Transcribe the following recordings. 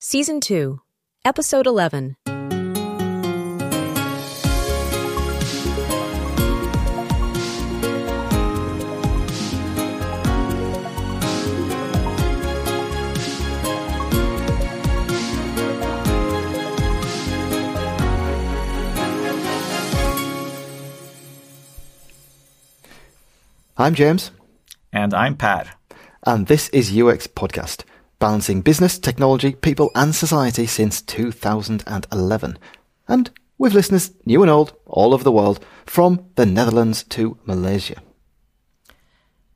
Season 2, Episode 11. I'm James, And I'm Pat. and this is UX Podcast, balancing business, technology, people, and society since 2011. And with listeners new and old, all over the world, from the Netherlands to Malaysia.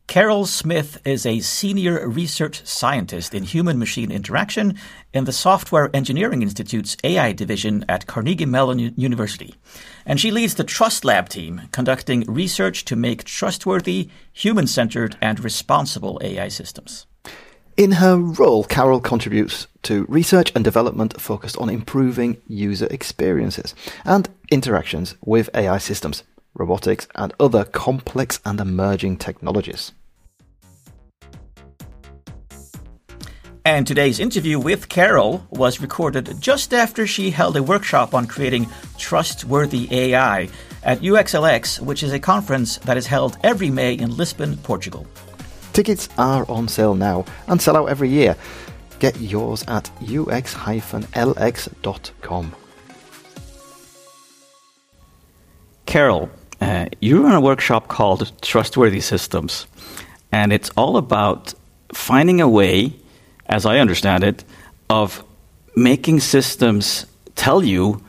Carol Smith is a senior research scientist in human machine interaction in the Software Engineering Institute's AI division at Carnegie Mellon University. And she leads the Trust Lab team, conducting research to make trustworthy, human centered, and responsible AI systems. In her role, Carol contributes to research and development focused on improving user experiences and interactions with AI systems, robotics, and other complex and emerging technologies. And today's interview with Carol was recorded just after she held a workshop on creating trustworthy AI at UXLX, which is a conference that is held every May in Lisbon, Portugal. Tickets are on sale now and sell out every year. Get yours at ux-lx.com. Carol, uh, you run a workshop called Trustworthy Systems, and it's all about finding a way, as I understand it, of making systems tell you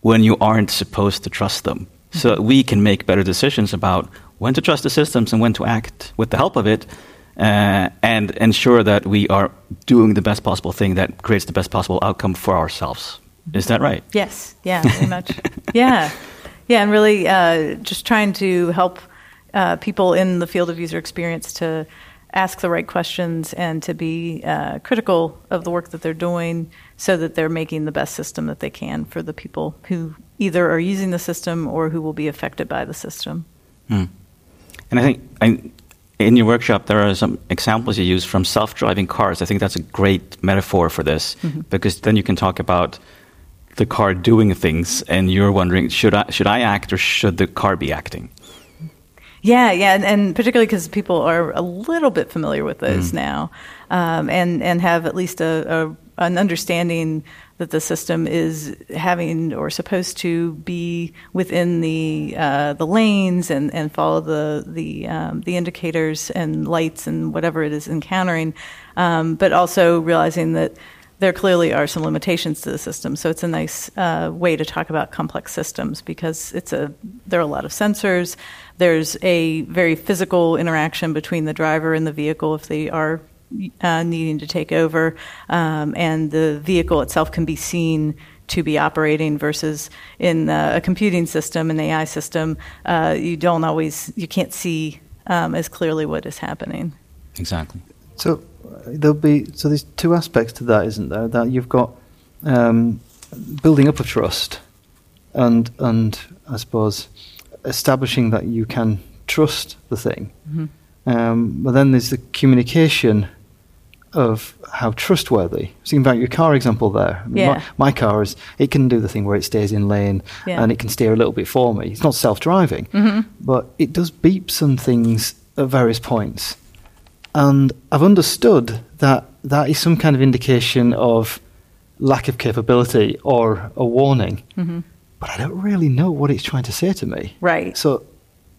when you aren't supposed to trust them. So that we can make better decisions about when to trust the systems and when to act with the help of it, uh, and ensure that we are doing the best possible thing that creates the best possible outcome for ourselves. Is that right? Yes, yeah, very much. yeah, yeah, and really uh, just trying to help uh, people in the field of user experience to ask the right questions and to be uh, critical of the work that they're doing so that they're making the best system that they can for the people who either are using the system or who will be affected by the system. Hmm. And I think I, in your workshop, there are some examples you use from self driving cars. I think that's a great metaphor for this because then you can talk about the car doing things and you're wondering should I, should I act or should the car be acting? Yeah, yeah, and, and particularly because people are a little bit familiar with those now, um, and and have at least a, a an understanding that the system is having or supposed to be within the uh, the lanes and, and follow the the um, the indicators and lights and whatever it is encountering, um, but also realizing that there clearly are some limitations to the system. So it's a nice uh, way to talk about complex systems because it's a there are a lot of sensors. There's a very physical interaction between the driver and the vehicle if they are uh, needing to take over, um, and the vehicle itself can be seen to be operating versus in uh, a computing system, an AI system, uh, you don't always you can't see um, as clearly what is happening. Exactly. So uh, there'll be so there's two aspects to that, isn't there? That you've got um, building up a trust, and and I suppose establishing that you can trust the thing. Um, but then there's the communication of how trustworthy. Thinking about your car example there. Yeah. My, my car is it can do the thing where it stays in lane Yeah. and it can steer a little bit for me. It's not self-driving, mm-hmm. but it does beeps and things at various points. And I've understood that that is some kind of indication of lack of capability or a warning. Mm-hmm. But I don't really know what it's trying to say to me. Right. So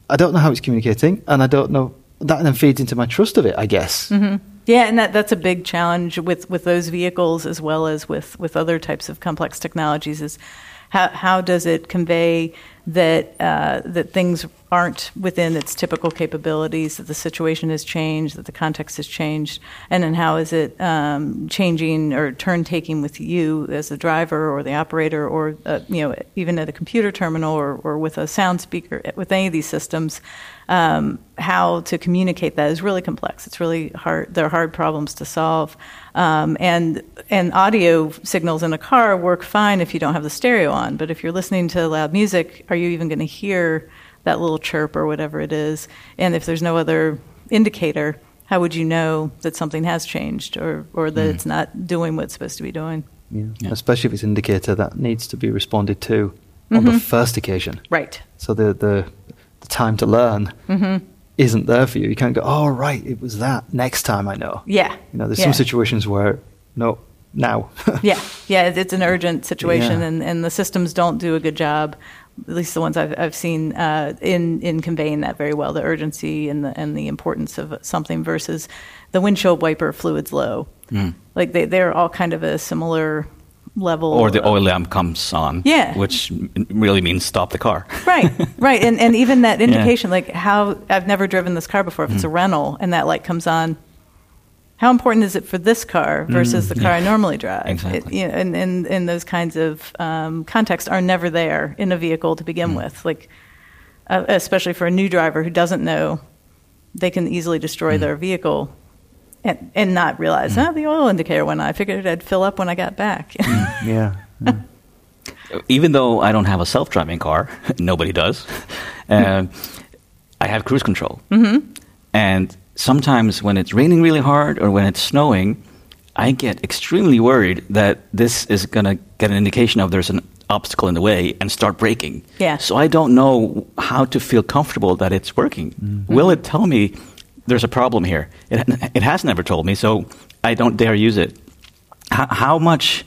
I don't know how it's communicating, and I don't know. That then feeds into my trust of it, I guess. Mm-hmm. Yeah, and that, that's a big challenge with, with those vehicles as well as with, with other types of complex technologies is how, how does it convey that, uh, that things aren't within its typical capabilities, that the situation has changed, that the context has changed, and then how is it um, changing or turn taking with you as the driver or the operator or, uh, you know, even at a computer terminal or, or with a sound speaker, with any of these systems um, how to communicate that is really complex. It's really hard. They're hard problems to solve. Um, and and audio signals in a car work fine if you don't have the stereo on. But if you're listening to loud music, are you even going to hear that little chirp or whatever it is? And if there's no other indicator, how would you know that something has changed or, or that Mm. it's not doing what it's supposed to be doing? Yeah. Yeah. Especially if it's an indicator that needs to be responded to on the first occasion. Right. So the, the, the time to learn isn't there for you. You can't go, oh, right, it was that. Next time I know. Yeah. You know, there's Yeah. some situations where, no, now. yeah, yeah, it's an urgent situation, Yeah. and, and the systems don't do a good job. At least the ones I've, I've seen uh, in in conveying that very well, the urgency and the and the importance of something versus the windshield wiper fluids low. Mm. Like they they're all kind of a similar level. Or the oil lamp comes on, Yeah. which really means stop the car. right, right, and and even that indication, like how I've never driven this car before. If Mm. it's a rental and that light comes on, how important is it for this car versus the car Mm, yeah. I normally drive? Exactly. It, you know, and, and and those kinds of um, contexts are never there in a vehicle to Mm. begin with. Like, uh, especially for a new driver who doesn't know, they can easily destroy Mm. their vehicle. And, and not realize, oh, the oil indicator went on. I figured I'd fill up when I got back. yeah. Even though I don't have a self-driving car, nobody does. Um, I have cruise control, mm-hmm. and sometimes when it's raining really hard or when it's snowing, I get extremely worried that this is going to get an indication of there's an obstacle in the way and start braking. Yeah. So I don't know how to feel comfortable that it's working. Will it tell me there's a problem here? It, it has never told me, so I don't dare use it. How, how much?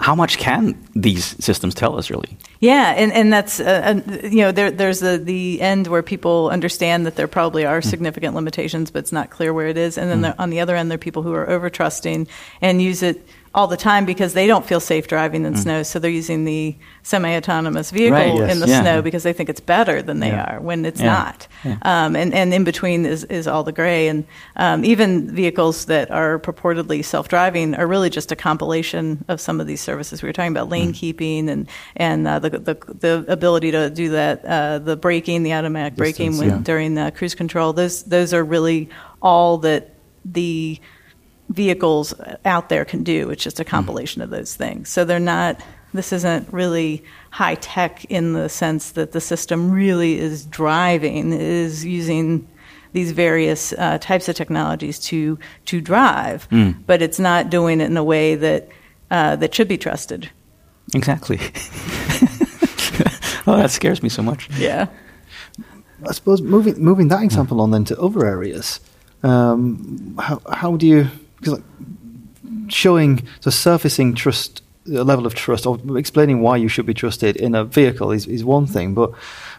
How much can these systems tell us, really? Yeah, and, and that's uh, you know there there's the the end where people understand that there probably are significant limitations, but it's not clear where it is. And then there, on the other end, there are people who are over trusting and use it all the time because they don't feel safe driving in snow, so they're using the semi-autonomous vehicle Right, yes. in the Yeah. snow because they think it's better than they Yeah. are when it's Yeah. not. Um, and and in between is is all the gray, and um, even vehicles that are purportedly self-driving are really just a compilation of some of these services we were talking about, lane keeping and and uh, the, the the ability to do that, uh, the braking, the automatic braking when, during the cruise control. Those those are really all that the vehicles out there can do. It's just a compilation of those things. So they're not. This isn't really high tech in the sense that the system really is driving. It is using these various uh, types of technologies to to drive, but it's not doing it in a way that uh, that should be trusted. Exactly. oh, that scares me so much. Yeah. I suppose moving moving that example on then to other areas, um, how how do you because like showing so surfacing trust a level of trust or explaining why you should be trusted in a vehicle is, is one thing, but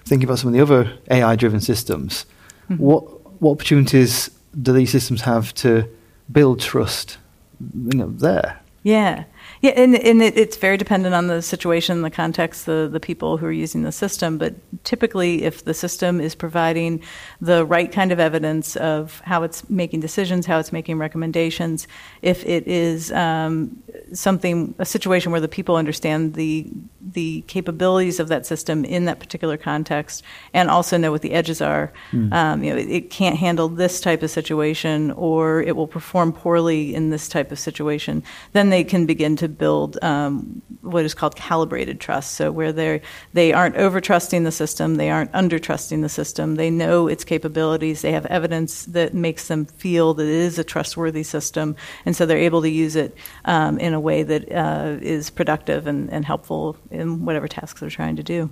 thinking about some of the other AI driven systems, hmm. what what opportunities do these systems have to build trust you know, there? Yeah, yeah, and, and it, it's very dependent on the situation, the context, the the people who are using the system. But typically, if the system is providing the right kind of evidence of how it's making decisions, how it's making recommendations, if it is um, something, a situation where the people understand the the capabilities of that system in that particular context, and also know what the edges are, um, you know, it, it can't handle this type of situation, or it will perform poorly in this type of situation. Then they can begin to build um, what is called calibrated trust. So where they they aren't over trusting the system, they aren't under trusting the system. They know its capabilities. They have evidence that makes them feel that it is a trustworthy system, and so they're able to use it um, in a way that uh, is productive and, and helpful in whatever tasks they're trying to do.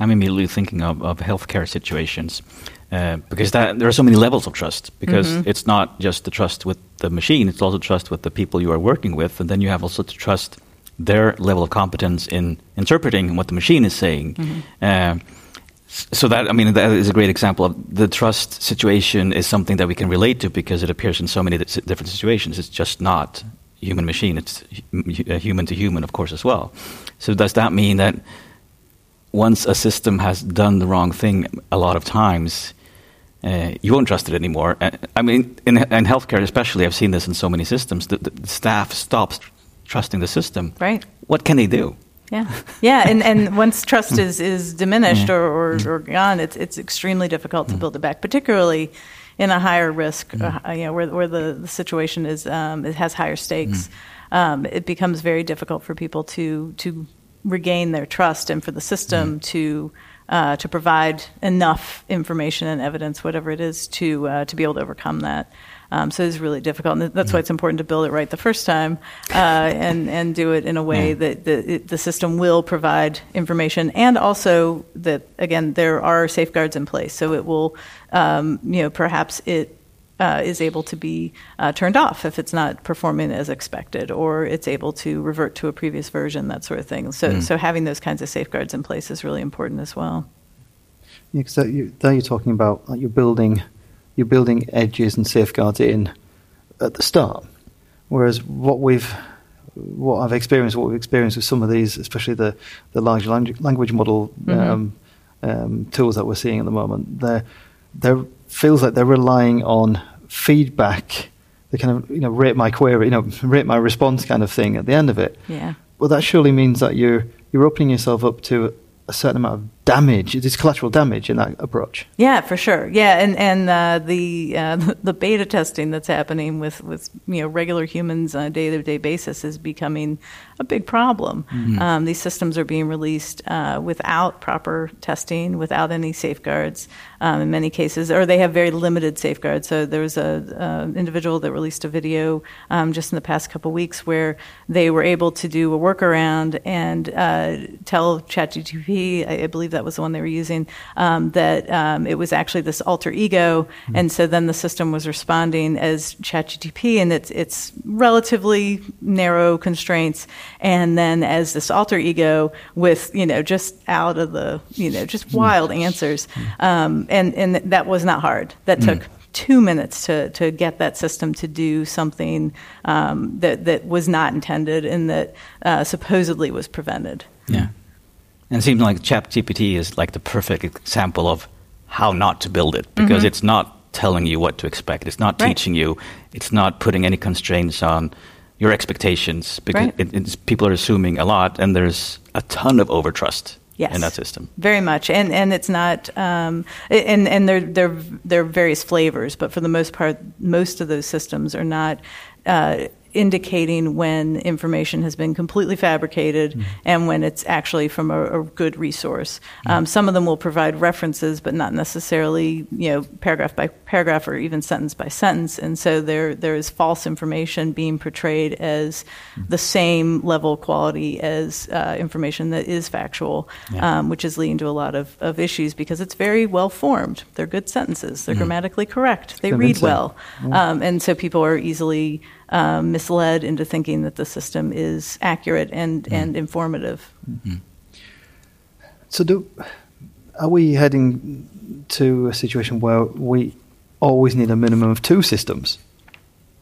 I'm immediately thinking of, of healthcare situations uh, because that, there are so many levels of trust. Because it's not just the trust with the machine; it's also trust with the people you are working with, and then you have also to trust their level of competence in interpreting what the machine is saying. Uh, so that I mean that is a great example of the trust situation is something that we can relate to because it appears in so many different situations. It's just not human machine; it's human to human, of course, as well. So does that mean that once a system has done the wrong thing a lot of times, uh, you won't trust it anymore. Uh, I mean, in, in healthcare especially, I've seen this in so many systems. The, the staff stops trusting the system. Right. What can they do? Yeah, yeah, and, and once trust is, is diminished or, or, or gone, it's it's extremely difficult to build it back, particularly in a higher risk, uh, you know, where where the, the situation is um, it has higher stakes. Um, it becomes very difficult for people to to regain their trust and for the system to uh, to provide enough information and evidence, whatever it is, to uh, to be able to overcome that. Um, so it's really difficult, and that's why it's important to build it right the first time, uh, and and do it in a way that the it, the system will provide information, and also that again there are safeguards in place, so it will, um, you know, perhaps it uh, is able to be uh, turned off if it's not performing as expected, or it's able to revert to a previous version, that sort of thing. So, so having those kinds of safeguards in place is really important as well. Yeah, because you, there you're talking about like you're building, you're building edges and safeguards in at the start, whereas what we've, what I've experienced, what we've experienced with some of these, especially the the large language, language model um, um, tools that we're seeing at the moment, there there feels like they're relying on feedback, the kind of you know rate my query, you know rate my response kind of thing at the end of it. Yeah. Well, that surely means that you're you're opening yourself up to a certain amount of damage. There's collateral damage in that approach. Yeah, for sure. Yeah, and and uh, the uh, the beta testing that's happening with with you know regular humans on a day to day basis is becoming a big problem. Um, these systems are being released uh, without proper testing, without any safeguards um, in many cases, or they have very limited safeguards. So there was a uh, individual that released a video um, just in the past couple weeks where they were able to do a workaround and uh, tell ChatGPT, I, I believe that was the one they were using, um, that um, it was actually this alter ego, and so then the system was responding as ChatGPT, and it's it's relatively narrow constraints, and then as this alter ego with you know just out of the you know just wild answers, um, and and that was not hard. That took two minutes to, to get that system to do something um, that, that was not intended and that uh, supposedly was prevented. Yeah. And it seems like ChatGPT is like the perfect example of how not to build it because it's not telling you what to expect. It's not Mm-hmm. Right. teaching you. It's not putting any constraints on your expectations because Right. it, it's, people are assuming a lot and there's a ton of overtrust Yes. in that system. Very much, and and it's not, um, and and there there there are various flavors, but for the most part, most of those systems are not. Uh, indicating when information has been completely fabricated and when it's actually from a, a good resource. Um, some of them will provide references, but not necessarily, you know, paragraph by paragraph or even sentence by sentence. And so there there is false information being portrayed as the same level of quality as uh, information that is factual, um, which is leading to a lot of, of issues because it's very well formed. They're good sentences. They're grammatically correct. They read well, um, and so people are easily um, misled into thinking that the system is accurate and, and informative. So, do are we heading to a situation where we always need a minimum of two systems?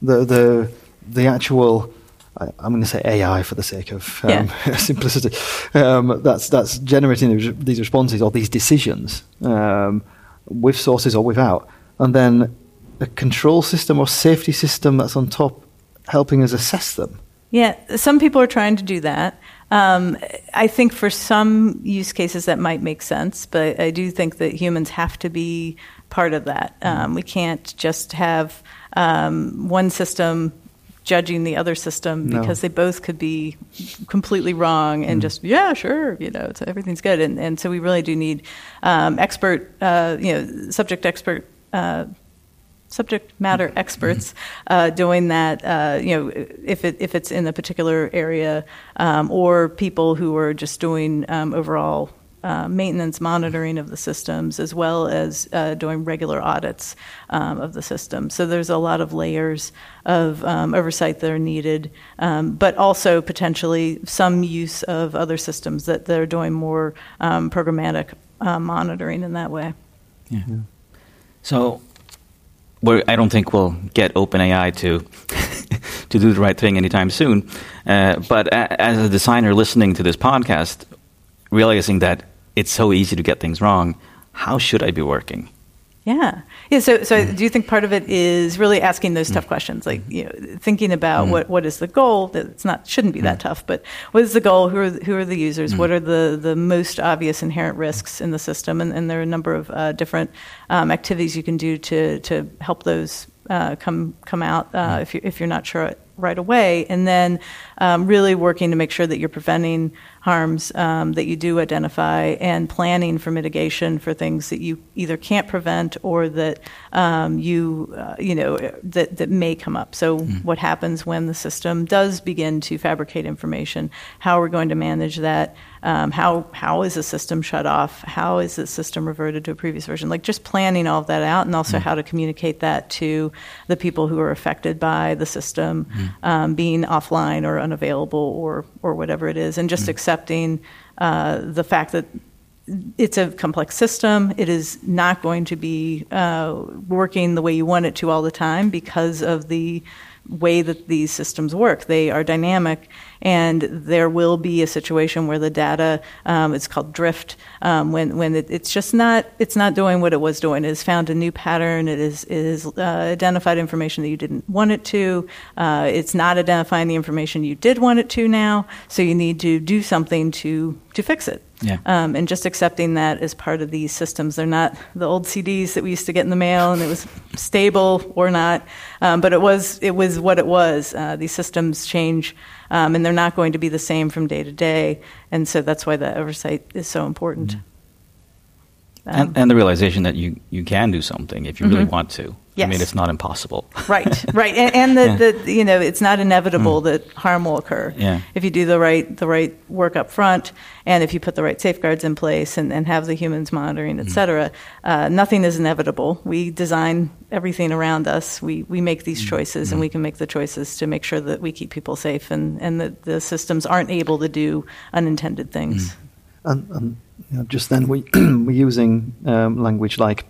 The the the actual. I- I'm going to say AI for the sake of um, Yeah. simplicity. Um, that's that's generating these- these responses or these decisions um, with sources or without, and then a control system or safety system that's on top, helping us assess them. Yeah, some people are trying to do that. Um, I think for some use cases that might make sense, but I do think that humans have to be part of that. Um, we can't just have um, one system judging the other system No. because they both could be completely wrong and just yeah sure you know it's, everything's good and and so we really do need um, expert uh, you know subject expert uh, subject matter experts uh, doing that. Uh, you know, if it if it's in a particular area, um, or people who are just doing um, overall. Uh, maintenance monitoring of the systems as well as uh, doing regular audits um, of the system. So there's a lot of layers of um, oversight that are needed, um, but also potentially some use of other systems that they're doing more um, programmatic uh, monitoring in that way. Yeah. So, we're, I don't think we'll get OpenAI to to do the right thing anytime soon. Uh, but a, as a designer listening to this podcast, realizing that it's so easy to get things wrong, how should I be working? Yeah, yeah. So, so do you think part of it is really asking those tough questions, like you know, thinking about what, what is the goal? That it's not shouldn't be that tough, but what is the goal? Who are the, who are the users? What are the the most obvious inherent risks in the system? And, and there are a number of uh, different um, activities you can do to to help those uh, come come out uh, if you if you're not sure right away, and then um, really working to make sure that you're preventing harms um, that you do identify and planning for mitigation for things that you either can't prevent or that um, you uh, you know that, that may come up. So what happens when the system does begin to fabricate information? How are we going to manage that? Um, how how is the system shut off? How is the system reverted to a previous version? Like just planning all of that out, and also how to communicate that to the people who are affected by the system um, being offline or unavailable or or whatever it is, and just accepting uh, the fact that it's a complex system. It is not going to be uh, working the way you want it to all the time because of the way that these systems work. They are dynamic, and there will be a situation where the data um, it's called drift um, when when it, it's just not it's not doing what it was doing. It has found a new pattern. It is it is uh, identified information that you didn't want it to. Uh, it's not identifying the information you did want it to now. So you need to do something to to fix it. Yeah. Um, and just accepting that as part of these systems. They're not the old CDs that we used to get in the mail, and it was stable or not. Um, but it was it was what it was. Uh, these systems change, um, and they're not going to be the same from day to day. And so that's why the oversight is so important. Um, and, and the realization that you, you can do something if you really mm-hmm. want to. I mean, it's not impossible. right, right, and, and the, the you know it's not inevitable mm. that harm will occur Yeah. if you do the right the right work up front, and if you put the right safeguards in place and, and have the humans monitoring, et mm. cetera. Uh, nothing is inevitable. We design everything around us. We we make these mm. choices, and we can make the choices to make sure that we keep people safe and and that the systems aren't able to do unintended things. And, and you know, just then we we're using um, language like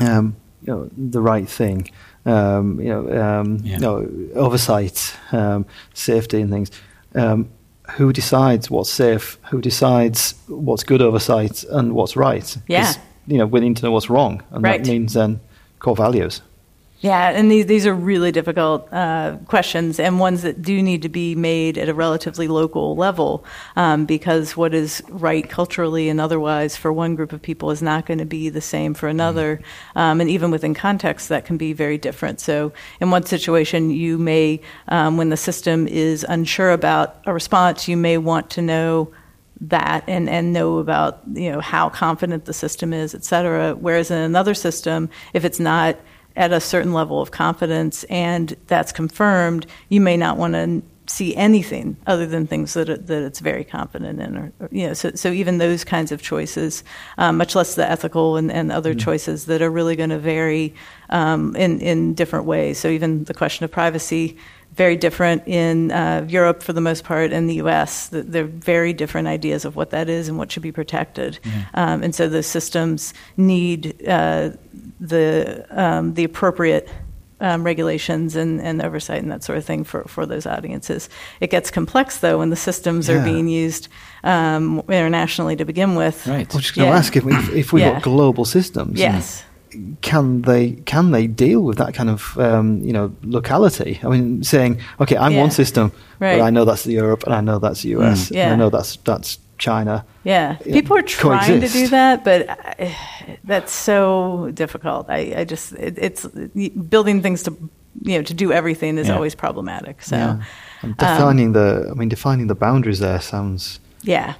um, you know the right thing, um, you know, um, Yeah. you know oversight, um, safety, and things. Um, who decides what's safe? Who decides what's good oversight and what's right? Yeah. you know we need to know what's wrong, and Right. that means then core values. Yeah, and these these are really difficult uh, questions and ones that do need to be made at a relatively local level um, because what is right culturally and otherwise for one group of people is not going to be the same for another, um, and even within context that can be very different. So, in one situation, you may, um, when the system is unsure about a response, you may want to know that and, and know about you know how confident the system is, et cetera. Whereas in another system, if it's not at a certain level of confidence and that's confirmed, you may not want to see anything other than things that it, that it's very confident in, or, or, you know. So, so even those kinds of choices, um, much less the ethical and, and other choices that are really going to vary um, in in different ways. So even the question of privacy very different in uh, Europe for the most part, and the U.S. They're very different ideas of what that is and what should be protected, um, and so the systems need uh, the um, the appropriate. Um, regulations and, and oversight and that sort of thing for, for those audiences. It gets complex though when the systems are being used um, internationally to begin with. Right. I was just going to ask if, we, if we've Yeah. got global systems. Yes. Can they can they deal with that kind of um, you know locality? I mean, saying, okay, I'm Yeah. one system, Right. but I know that's Europe and I know that's the US, and Yeah. I know that's that's China. Yeah, people are trying to do that, but uh, that's so difficult. I, I just it, it's building things to you know to do everything is Yeah. always problematic. So. And defining the I mean defining the boundaries there sounds yeah,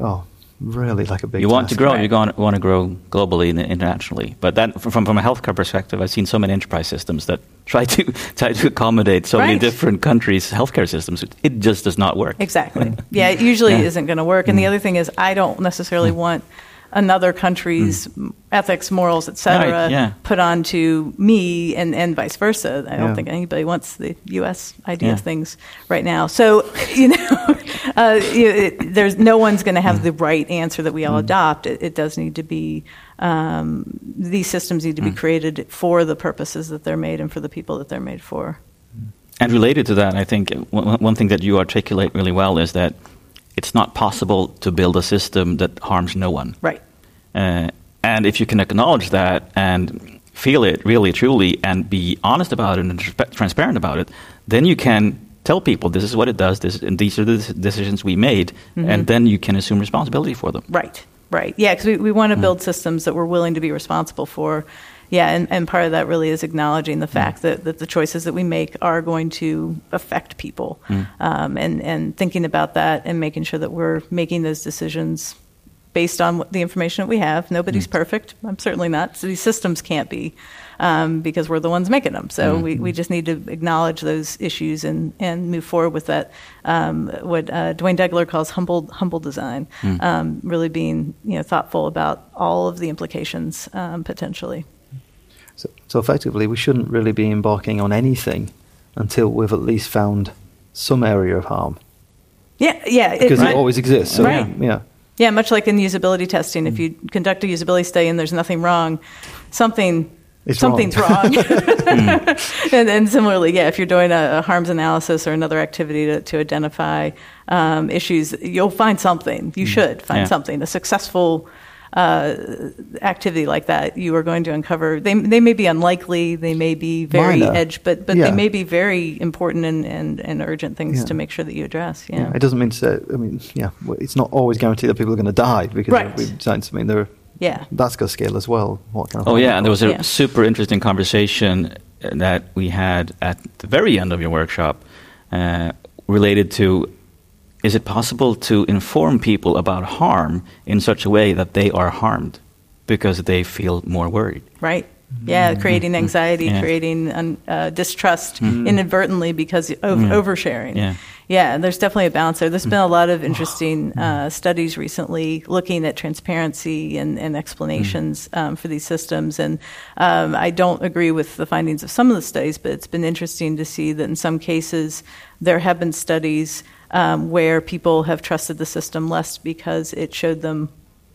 oh really like a big. you want to grow, Right. you want, want to grow globally and internationally. But that, from, from a healthcare perspective, I've seen so many enterprise systems that try to try to accommodate so many different countries' healthcare systems. It, it just does not work. exactly. Yeah, it usually Yeah. Mm. isn't going to work. And the other thing is, I don't necessarily want another country's ethics, morals, et cetera, Mm. Right, yeah. put onto me, and, and vice versa. I don't think anybody wants the U.S. idea Yeah. of things right now. So you know, uh, you, it, there's no one's going to Mm. have the right answer that we all adopt. It, it does need to be. Um, these systems need to be Mm. created for the purposes that they're made and for the people that they're made for. And related to that, I think one, one thing that you articulate really well is that it's not possible to build a system that harms no one. Right. Uh, and if you can acknowledge that and feel it really, truly, and be honest about it and transpa- transparent about it, then you can tell people this is what it does, this, and these are the decisions we made, and then you can assume responsibility for them. Right, right. Yeah, because we, we want to build systems that we're willing to be responsible for. Yeah, and, and part of that really is acknowledging the fact that, that the choices that we make are going to affect people, um, and and thinking about that and making sure that we're making those decisions based on the information that we have. Nobody's perfect. I'm certainly not. So these systems can't be um, because we're the ones making them. So we, we just need to acknowledge those issues and, and move forward with that. Um, what uh, Duane Degler calls humble humble design, um, really being you know thoughtful about all of the implications um, potentially. So, so effectively, we shouldn't really be embarking on anything until we've at least found some area of harm Yeah, yeah, because it, it always exists. So, Right. Yeah. Yeah, much like in usability testing, if you conduct a usability study and there's nothing wrong, something It's something's wrong. and, and similarly, yeah, if you're doing a, a harms analysis or another activity to, to identify um, issues, you'll find something. You should find Yeah. something. A successful uh, activity like that, you are going to uncover. They they may be unlikely, they may be very Minor. edge, but but Yeah. they may be very important and, and, and urgent things Yeah. to make sure that you address. Yeah. Yeah, It doesn't mean to say, I mean, yeah, it's not always guaranteed that people are going to die because Right. we've designed something. There, yeah. that's got scale as well. What kind of Oh yeah, and there was a Yeah. super interesting conversation uh, that we had at the very end of your workshop uh, related to is it possible to inform people about harm in such a way that they are harmed because they feel more worried? Right. Yeah, creating anxiety, Yeah. creating un, uh, distrust inadvertently because of oversharing. Yeah. Yeah, there's definitely a balance there. There's been a lot of interesting uh, studies recently looking at transparency and, and explanations um, for these systems. And um, I don't agree with the findings of some of the studies, but it's been interesting to see that in some cases there have been studies um, where people have trusted the system less because it showed them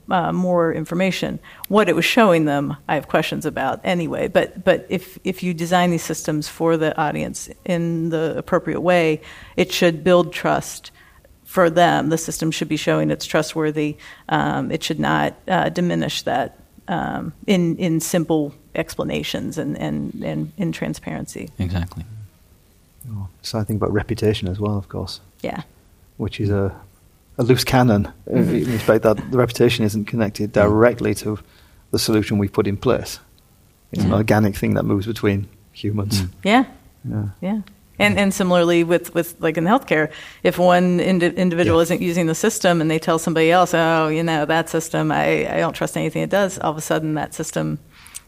uh, more information. What it was showing them, I have questions about anyway. But but if if you design these systems for the audience in the appropriate way, it should build trust for them. The system should be showing it's trustworthy. Um, it should not uh, diminish that um, in in simple explanations and and and in transparency. Exactly. Oh, So I think about reputation as well, of course, Yeah. which is a, a loose cannon uh, in respect that the reputation isn't connected directly to the solution we put in place. It's an Mm. organic thing that moves between humans. Yeah. Yeah. Yeah. And, and similarly with, with like in healthcare, if one indi- individual Yeah. isn't using the system and they tell somebody else, oh, you know, that system, I, I don't trust anything it does, all of a sudden that system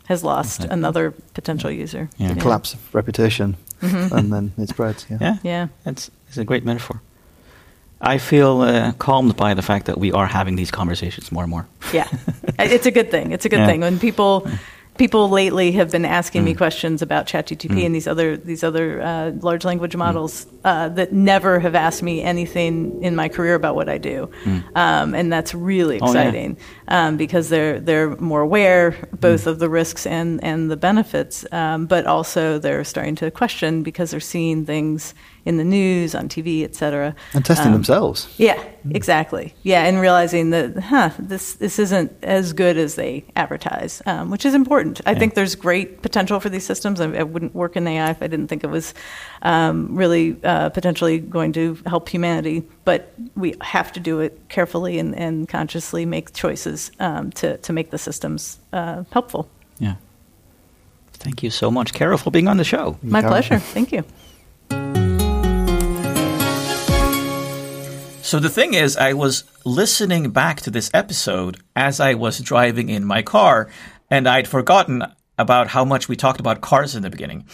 has lost Exactly. another potential user. Yeah. The collapse of reputation, and then it spreads. Yeah. Yeah. Yeah. That's it's a great metaphor. I feel uh, calmed by the fact that we are having these conversations more and more. Yeah. it's a good thing. It's a good Yeah. thing. When people people lately have been asking me questions about ChatGTP and these other these other uh, large language models uh, that never have asked me anything in my career about what I do, um, and that's really Oh, yeah. exciting um, because they're they're more aware both of the risks and and the benefits, um, but also they're starting to question because they're seeing things in the news, on TV, et cetera, And testing Um, themselves. yeah, exactly. Yeah, and realizing that, huh, this this isn't as good as they advertise, um, which is important. I think there's great potential for these systems. I, I wouldn't work in AI if I didn't think it was um, really uh, potentially going to help humanity. But we have to do it carefully and, and consciously make choices um, to to make the systems uh, helpful. Yeah. Thank you so much, Carol, for being on the show. My pleasure. Thank you. So the thing is, I was listening back to this episode as I was driving in my car, and I'd forgotten about how much we talked about cars in the beginning.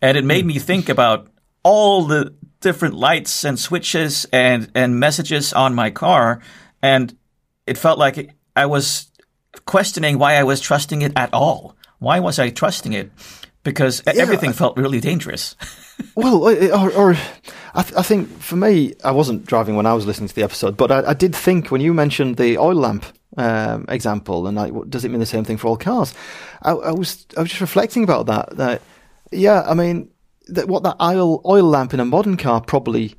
And it made hmm. me think about all the different lights and switches and, and messages on my car. And it felt like I was questioning why I was trusting it at all. Why was I trusting it? Because e- everything felt really dangerous. Well, or, or I, th- I think for me, I wasn't driving when I was listening to the episode, but I, I did think when you mentioned the oil lamp um, example, and like, does it mean the same thing for all cars? I, I was I was just reflecting about that. That yeah, I mean, that what that oil oil lamp in a modern car probably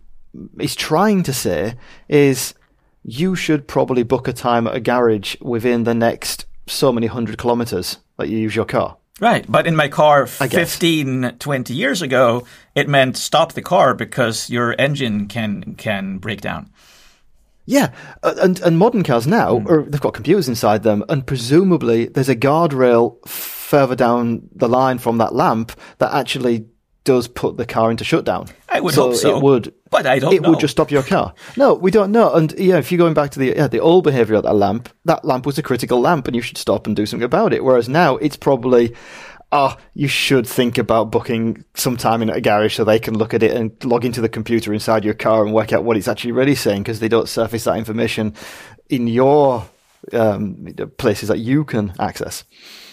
is trying to say is you should probably book a time at a garage within the next so many hundred kilometers that you use your car. Right. But in my car I 15, 20 years ago, it meant stop the car because your engine can can break down. Yeah, uh, and and modern cars now, Hmm. are, they've got computers inside them, and presumably there's a guardrail further down the line from that lamp that actually does put the car into shutdown. I would hope so, It would, but I don't It know. would just stop your car. No, we don't know. And yeah, if you're going back to the yeah, the old behaviour of that lamp, that lamp was a critical lamp, and you should stop and do something about it. Whereas now it's probably. Ah, you should think about booking some time in a garage so they can look at it and log into the computer inside your car and work out what it's actually really saying because they don't surface that information in your um, places that you can access.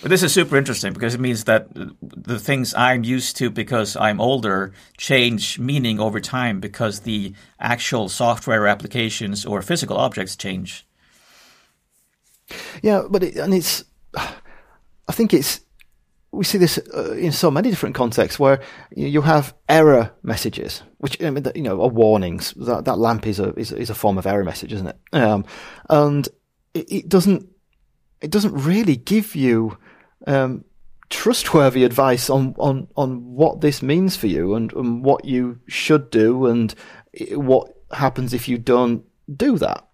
But this is super interesting because it means that the things I'm used to because I'm older change meaning over time because the actual software applications or physical objects change. Yeah, but it, and it's, I think it's, we see this uh, in so many different contexts where you you have error messages, which I mean, you know, are warnings. That that lamp is a is, is a form of error message, isn't it? Um, and it, it doesn't it doesn't really give you um, trustworthy advice on, on on what this means for you and, and what you should do and what happens if you don't do that.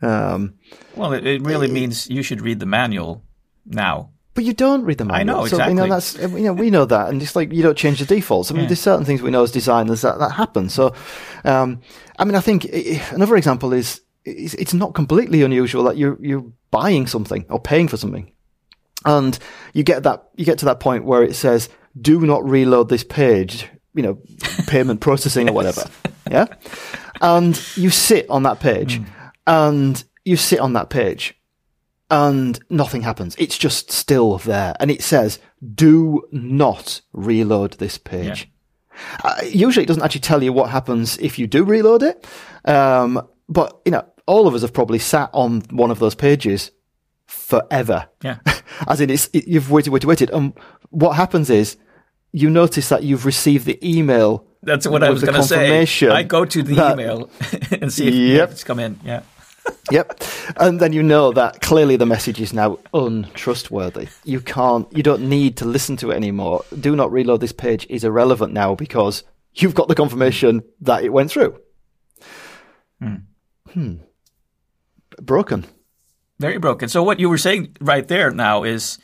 Um, Well, it, it really means you should read the manual now. But you don't read the manual. know, So, you know, exactly. that's, you know, we know that. And it's like, you don't change the defaults. I mean, Yeah. there's certain things we know as designers that, that happen. So, um, I mean, I think i- i- another example is, is it's not completely unusual that you're, you're buying something or paying for something. And you get that, you get to that point where it says, do not reload this page, you know, payment processing or whatever. Yeah. And you sit on that page and you sit on that page and nothing happens. It's just still there. And it says, do not reload this page. Uh, usually it doesn't actually tell you what happens if you do reload it. Um, but, you know, all of us have probably sat on one of those pages forever. Yeah. As in, it's, it, you've waited, waited, waited. And what happens is you notice that you've received the email. That's what I was going to say. I go to the that- email and see if, Yep. if it's come in. Yeah. Yep. And then you know that clearly the message is now untrustworthy. You can't, you don't need to listen to it anymore. Do not reload this page is irrelevant now because you've got the confirmation that it went through. Hmm. Broken. Very broken. So what you were saying right there now is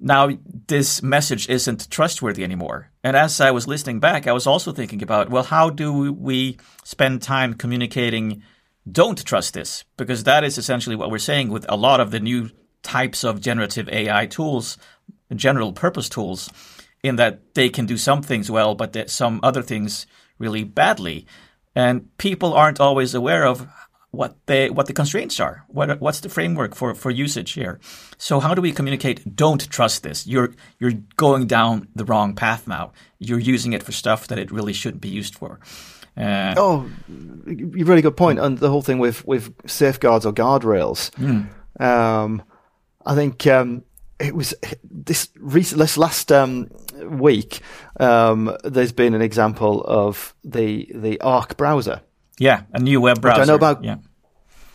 now this message isn't trustworthy anymore. And as I was listening back, I was also thinking about, well, how do we spend time communicating don't trust this? Because that is essentially what we're saying with a lot of the new types of generative AI tools, general purpose tools, in that they can do some things well, but some other things really badly. And people aren't always aware of what they what the constraints are. What what's the framework for for usage here? So how do we communicate? Don't trust this. You're you're going down the wrong path now. You're using it for stuff that it really shouldn't be used for. Uh, Oh, you really good point. And the whole thing with, with safeguards or guardrails. Um, I think um, it was this recent, this last um, week. Um, there's been an example of the the Arc browser. Yeah, a new web browser. I know about- Yeah.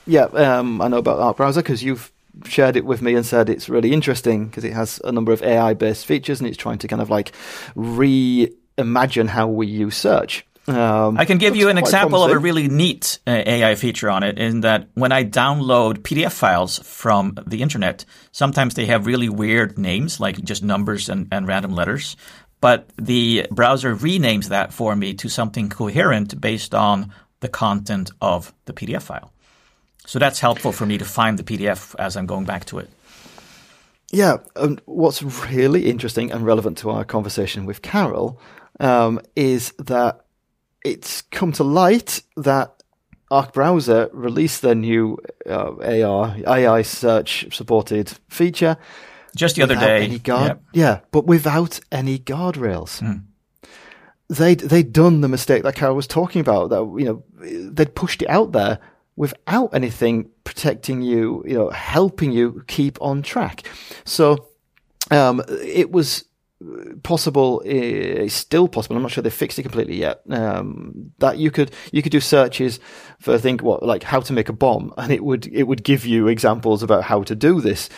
Yeah, um, I know about Arc browser because you've shared it with me and said it's really interesting because it has a number of AI based features and it's trying to kind of like reimagine how we use search. Um, I can give you an example of a really neat uh, AI feature on it in that when I download PDF files from the internet, sometimes they have really weird names, like just numbers and, and random letters. But the browser renames that for me to something coherent based on the content of the PDF file. So that's helpful for me to find the PDF as I'm going back to it. Yeah, and what's really interesting and relevant to our conversation with Carol um, is that it's come to light that Arc Browser released their new uh, AR AI search supported feature Just the other day. guard, Yep. yeah, but without any guardrails. Hmm. They they'd done the mistake that Carol was talking about. That you know they'd pushed it out there without anything protecting you, you know, helping you keep on track. So um, it was possible. It's still possible. I'm not sure they fixed it completely yet. Um, that you could you could do searches for think what like how to make a bomb, and it would it would give you examples about how to do this.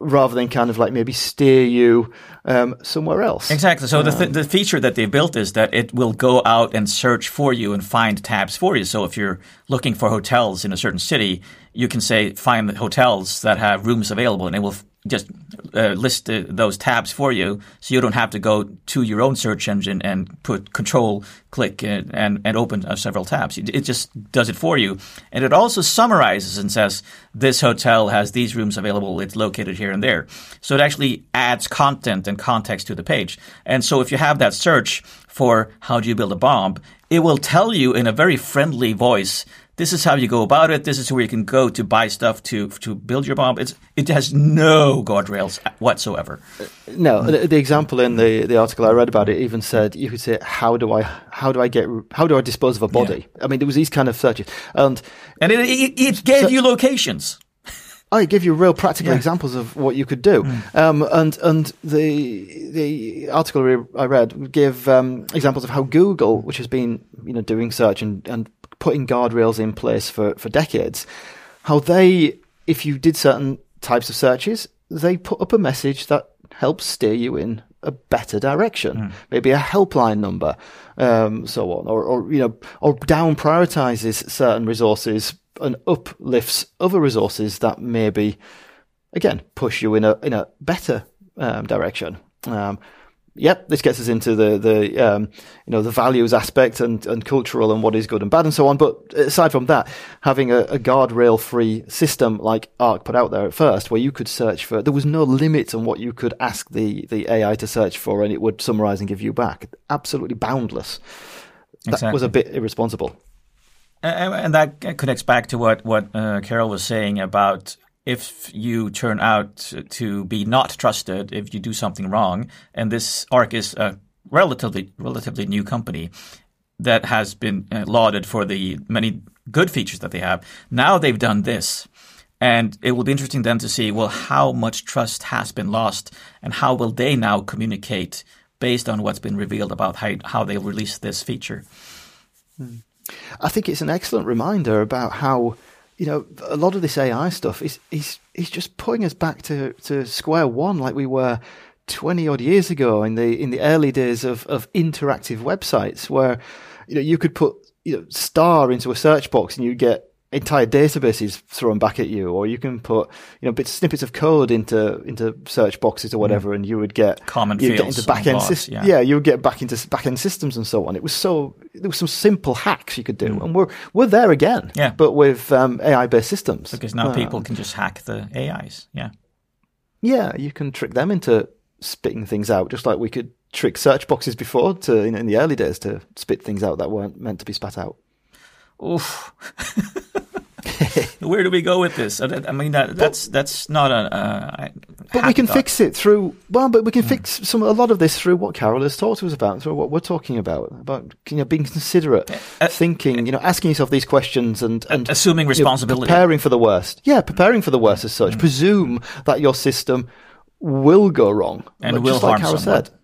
Rather than kind of like maybe steer you um, somewhere else. Exactly. So the, th- the feature that they built is that it will go out and search for you and find tabs for you. So if you're looking for hotels in a certain city, you can say find the hotels that have rooms available, and it will f- just uh, list uh, those tabs for you, so you don't have to go to your own search engine and put control click and and, and open uh, several tabs. It just does it for you, and it also summarizes and says this hotel has these rooms available. It's located here and there. So it actually adds content and context to the page. And so if you have that search for how do you build a bomb, it will tell you in a very friendly voice this is how you go about it. This is where you can go to buy stuff to to build your bomb. It's it has no guardrails whatsoever. No, the, the example in the, the article I read about it even said you could say how do I how do I get how do I dispose of a body? I mean, there was these kind of searches, and And it it, it gave So- you locations. I give you real practical Yeah. examples of what you could do. Mm. Um, and and the the article re- I read gave um, examples of how Google, which has been you know doing search and, and putting guardrails in place for, for decades, how they, if you did certain types of searches, they put up a message that helps steer you in a better direction, maybe a helpline number, um, so on, or, or you know, or down prioritizes certain resources and uplifts other resources that maybe, again, push you in a in a better um, direction. Um, yep, this gets us into the the um, you know the values aspect and, and cultural and what is good and bad and so on. But aside from that, having a, a guardrail free system like Arc put out there at first, where you could search for, there was no limit on what you could ask the the AI to search for, and it would summarize and give you back. Absolutely boundless. That was a bit irresponsible. And and that connects back to what what uh, Carol was saying about if you turn out to be not trusted, if you do something wrong, and this Arc is a relatively relatively new company that has been uh, lauded for the many good features that they have. Now they've done this. And it will be interesting then to see, well, how much trust has been lost and how will they now communicate based on what's been revealed about how, how they'll release this feature. I think it's an excellent reminder about how you know a lot of this AI stuff is is is just putting us back to, to square one, like we were twenty odd years ago in the in the early days of, of interactive websites, where you know you could put you know star into a search box and you'd get entire databases thrown back at you, or you can put you know bits snippets of code into into search boxes or whatever, and you would get Mm. Common you'd get into back end systems. yeah. yeah, you would get back into back end systems and so on. It was so there was some simple hacks you could do, and we're we're there again. Mm. Yeah. but with um, AI based systems Because now Um, people can just hack the AIs. Yeah. yeah, you can trick them into spitting things out, just like we could trick search boxes before to you know, in the early days to spit things out that weren't meant to be spat out. Oof. Where do we go with this? I mean, that, that's that's not a. Uh, But we can fix it through well, but we can fix some a lot of this through what Carol has talked to us about, through what we're talking about, about you know being considerate, Uh, thinking, you know, asking yourself these questions and and assuming you know, responsibility. preparing for the worst. Yeah, preparing for the worst as Mm. such. Presume that your system will go wrong And Like- will just like harm Carol someone. said.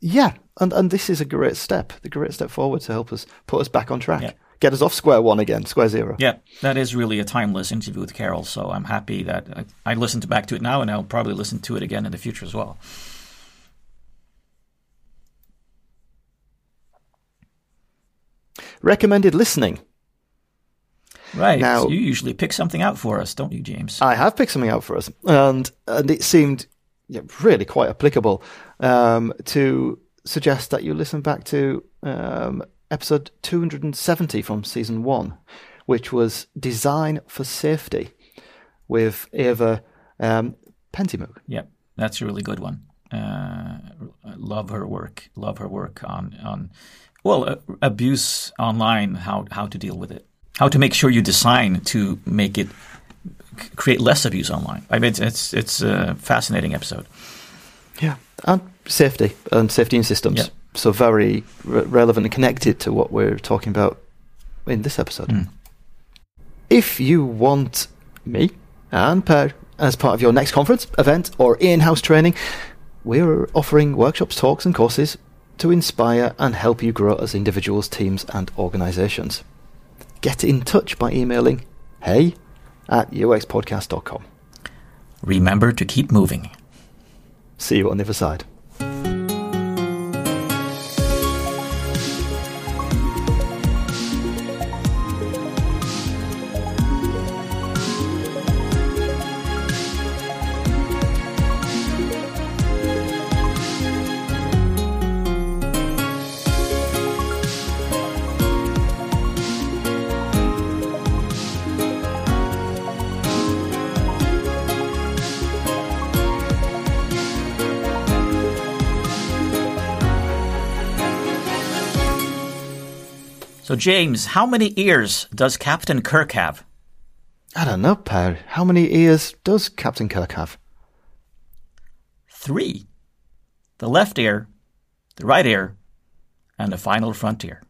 Yeah, and and this is a great step, the great step forward to help us put us back on track, Yeah. Get us off square one again, square zero. Yeah, that is really a timeless interview with Carol. So I'm happy that I, I listened back to it now, and I'll probably listen to it again in the future as well. Recommended listening. Right. Now- so you usually pick something out for us, don't you, James? I have picked something out for us, and and it seemed yeah, really quite applicable um, to suggest that you listen back to um, episode 270 from season one, which was Design for Safety with Eva um, PenzeyMoog. yeah, that's a really good one. Uh, I love her work. Love her work on on well uh, abuse online. How how to deal with it. How to make sure you design to make it create less abuse online. I mean, it's it's, it's a fascinating episode. Yeah, and safety and safety in systems. Yeah. So very re- relevant and connected to what we're talking about in this episode. Mm. If you want me and Per as part of your next conference, event, or in-house training, we're offering workshops, talks, and courses to inspire and help you grow as individuals, teams, and organizations. Get in touch by emailing hey at uxpodcast.com. remember to keep moving. See you on the other side. James, how many ears does Captain Kirk have? I don't know, Per. How many ears does Captain Kirk have? Three. The left ear, the right ear, and the final front ear.